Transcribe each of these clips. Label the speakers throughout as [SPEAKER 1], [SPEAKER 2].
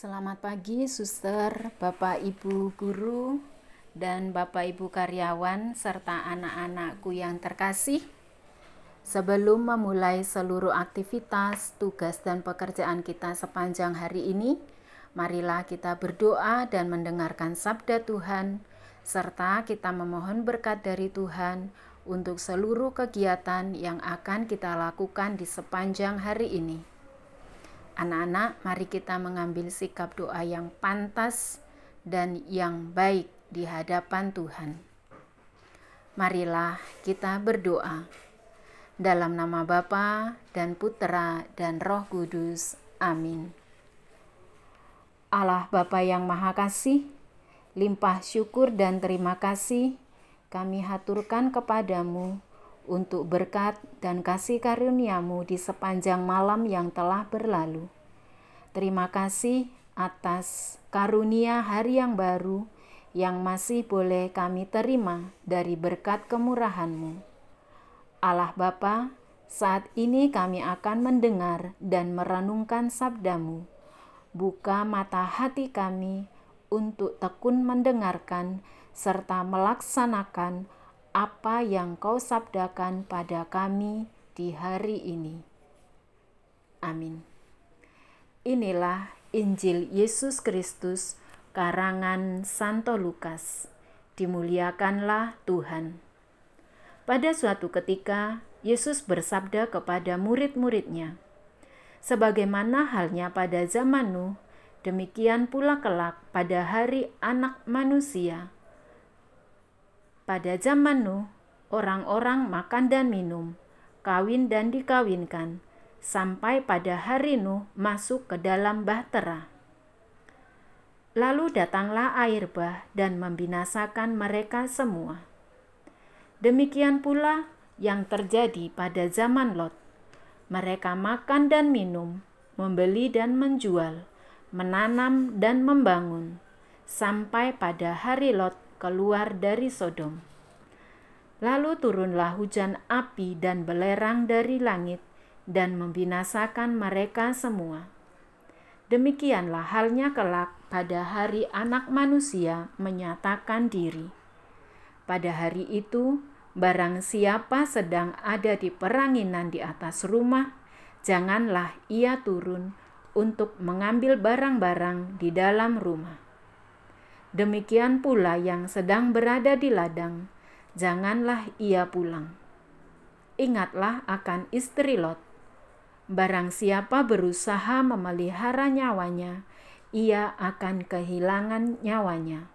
[SPEAKER 1] Selamat pagi, suster, Bapak Ibu guru, dan Bapak Ibu karyawan, serta anak-anakku yang terkasih. Sebelum memulai seluruh aktivitas, tugas, dan pekerjaan kita sepanjang hari ini, marilah kita berdoa dan mendengarkan sabda Tuhan, serta kita memohon berkat dari Tuhan untuk seluruh kegiatan yang akan kita lakukan di sepanjang hari ini. Anak-anak, mari kita mengambil sikap doa yang pantas dan yang baik di hadapan Tuhan. Marilah kita berdoa. Dalam nama Bapa dan Putra dan Roh Kudus. Amin. Allah Bapa yang Maha Kasih, limpah syukur dan terima kasih kami haturkan kepadamu untuk berkat dan kasih karuniamu di sepanjang malam yang telah berlalu. Terima kasih atas karunia hari yang baru yang masih boleh kami terima dari berkat kemurahanmu. Allah Bapa, saat ini kami akan mendengar dan merenungkan sabdamu. Buka mata hati kami untuk tekun mendengarkan serta melaksanakan apa yang kau sabdakan pada kami di hari ini. Amin. Inilah Injil Yesus Kristus karangan Santo Lukas. Dimuliakanlah Tuhan. Pada suatu ketika, Yesus bersabda kepada murid-muridnya, Sebagaimana halnya pada zaman Nuh, demikian pula kelak pada hari anak manusia pada zaman Nuh, orang-orang makan dan minum, kawin dan dikawinkan, sampai pada hari Nuh masuk ke dalam bahtera. Lalu datanglah air bah dan membinasakan mereka semua. Demikian pula yang terjadi pada zaman Lot. Mereka makan dan minum, membeli dan menjual, menanam dan membangun, sampai pada hari Lot keluar dari Sodom. Lalu turunlah hujan api dan belerang dari langit dan membinasakan mereka semua. Demikianlah halnya kelak pada hari Anak Manusia menyatakan diri. Pada hari itu, barang siapa sedang ada di peranginan di atas rumah, janganlah ia turun untuk mengambil barang-barang di dalam rumah Demikian pula yang sedang berada di ladang, janganlah ia pulang. Ingatlah akan istri Lot. Barang siapa berusaha memelihara nyawanya, ia akan kehilangan nyawanya.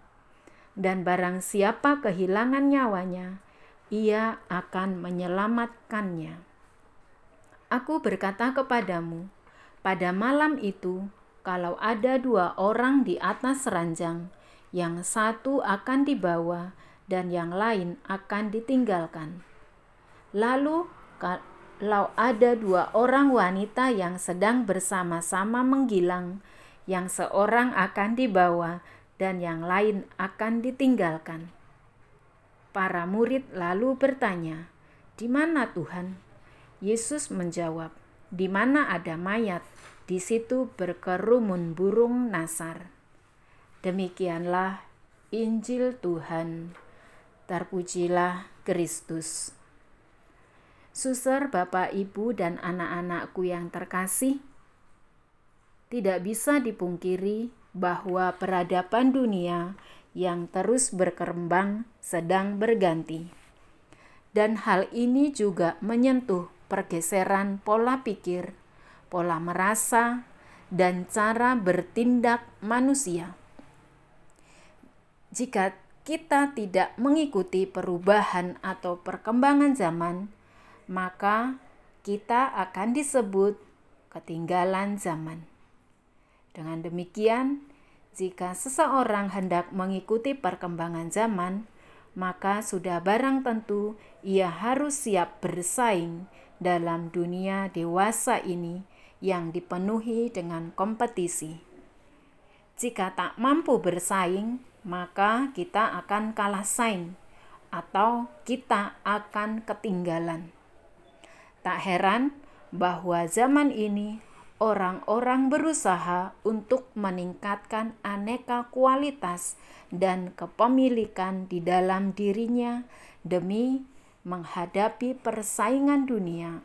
[SPEAKER 1] Dan barang siapa kehilangan nyawanya, ia akan menyelamatkannya. Aku berkata kepadamu, pada malam itu, kalau ada dua orang di atas ranjang, yang satu akan dibawa dan yang lain akan ditinggalkan. Lalu, kalau ada dua orang wanita yang sedang bersama-sama menggilang, yang seorang akan dibawa dan yang lain akan ditinggalkan. Para murid lalu bertanya, "Di mana Tuhan?" Yesus menjawab, "Di mana ada mayat, di situ berkerumun burung nasar." Demikianlah Injil Tuhan. Terpujilah Kristus. Suster, Bapak, Ibu, dan anak-anakku yang terkasih, tidak bisa dipungkiri bahwa peradaban dunia yang terus berkembang sedang berganti. Dan hal ini juga menyentuh pergeseran pola pikir, pola merasa, dan cara bertindak manusia. Jika kita tidak mengikuti perubahan atau perkembangan zaman, maka kita akan disebut ketinggalan zaman. Dengan demikian, jika seseorang hendak mengikuti perkembangan zaman, maka sudah barang tentu ia harus siap bersaing dalam dunia dewasa ini yang dipenuhi dengan kompetisi. Jika tak mampu bersaing, maka kita akan kalah saing atau kita akan ketinggalan. Tak heran bahwa zaman ini orang-orang berusaha untuk meningkatkan aneka kualitas dan kepemilikan di dalam dirinya demi menghadapi persaingan dunia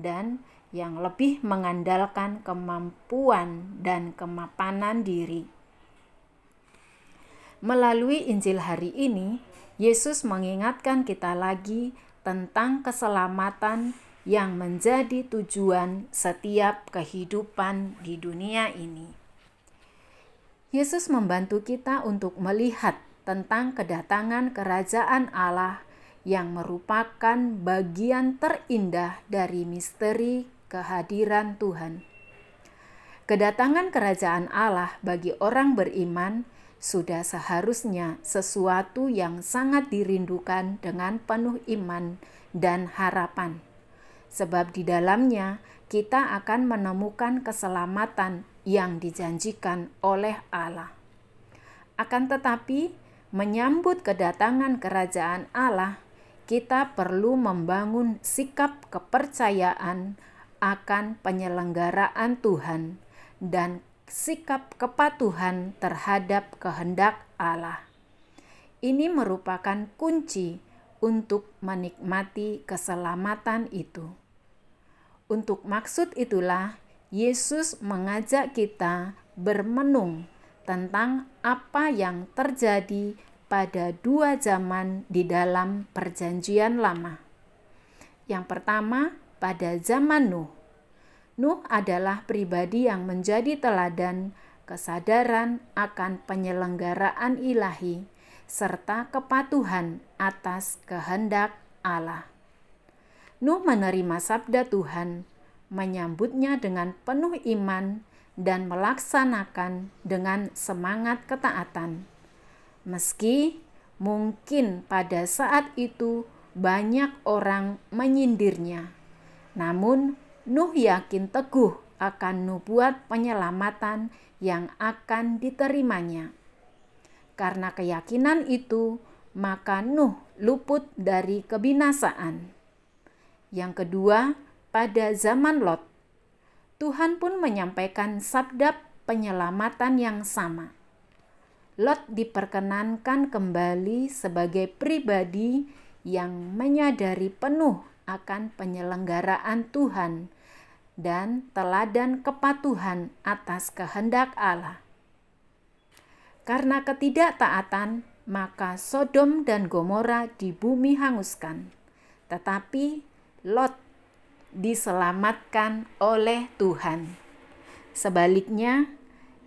[SPEAKER 1] dan yang lebih mengandalkan kemampuan dan kemapanan diri. Melalui Injil hari ini, Yesus mengingatkan kita lagi tentang keselamatan yang menjadi tujuan setiap kehidupan di dunia ini. Yesus membantu kita untuk melihat tentang kedatangan kerajaan Allah yang merupakan bagian terindah dari misteri kehadiran Tuhan. Kedatangan kerajaan Allah bagi orang beriman sudah seharusnya sesuatu yang sangat dirindukan dengan penuh iman dan harapan sebab di dalamnya kita akan menemukan keselamatan yang dijanjikan oleh Allah. Akan tetapi, menyambut kedatangan kerajaan Allah, kita perlu membangun sikap kepercayaan akan penyelenggaraan Tuhan dan sikap kepatuhan terhadap kehendak Allah. Ini merupakan kunci untuk menikmati keselamatan itu. Untuk maksud itulah Yesus mengajak kita bermenung tentang apa yang terjadi pada dua zaman di dalam Perjanjian Lama. Yang pertama, pada zaman Nuh. Nuh adalah pribadi yang menjadi teladan kesadaran akan penyelenggaraan ilahi serta kepatuhan atas kehendak Allah. Nuh menerima sabda Tuhan, menyambutnya dengan penuh iman dan melaksanakan dengan semangat ketaatan. Meski mungkin pada saat itu banyak orang menyindirnya, namun Nuh yakin teguh akan nubuat penyelamatan yang akan diterimanya. Karena keyakinan itu, maka Nuh luput dari kebinasaan. Yang kedua, pada zaman Lot, Tuhan pun menyampaikan sabda penyelamatan yang sama. Lot diperkenankan kembali sebagai pribadi yang menyadari penuh akan penyelenggaraan Tuhan dan teladan kepatuhan atas kehendak Allah. Karena ketidaktaatan, maka Sodom dan Gomora di bumi hanguskan. Tetapi Lot diselamatkan oleh Tuhan. Sebaliknya,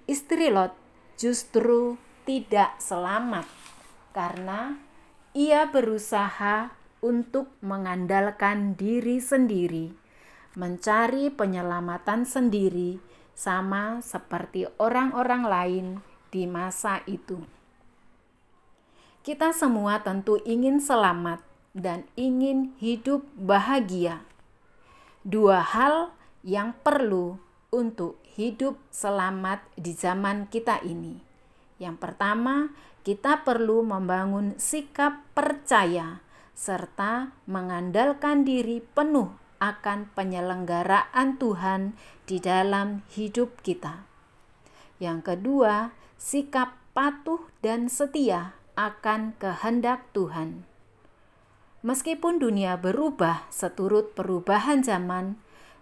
[SPEAKER 1] istri Lot justru tidak selamat karena ia berusaha untuk mengandalkan diri sendiri, mencari penyelamatan sendiri, sama seperti orang-orang lain di masa itu. Kita semua tentu ingin selamat dan ingin hidup bahagia. Dua hal yang perlu untuk hidup selamat di zaman kita ini. Yang pertama, kita perlu membangun sikap percaya serta mengandalkan diri penuh akan penyelenggaraan Tuhan di dalam hidup kita. Yang kedua, sikap patuh dan setia akan kehendak Tuhan. Meskipun dunia berubah seturut perubahan zaman,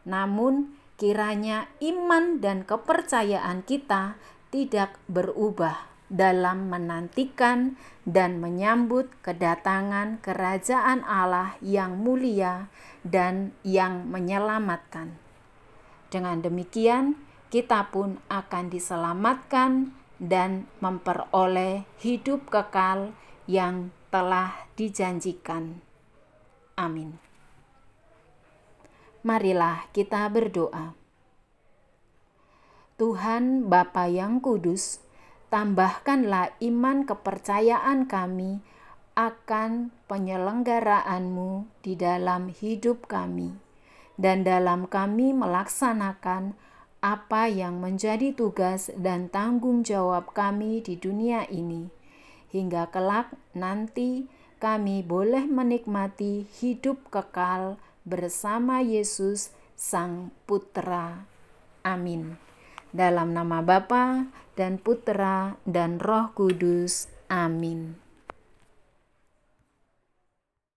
[SPEAKER 1] namun kiranya iman dan kepercayaan kita tidak berubah dalam menantikan dan menyambut kedatangan kerajaan Allah yang mulia dan yang menyelamatkan. Dengan demikian, kita pun akan diselamatkan dan memperoleh hidup kekal yang telah dijanjikan. Amin. Marilah kita berdoa. Tuhan Bapa yang kudus, tambahkanlah iman kepercayaan kami akan penyelenggaraanmu di dalam hidup kami dan dalam kami melaksanakan apa yang menjadi tugas dan tanggung jawab kami di dunia ini, hingga kelak nanti kami boleh menikmati hidup kekal bersama Yesus, Sang Putra. Amin. Dalam nama Bapa dan Putra dan Roh Kudus. Amin.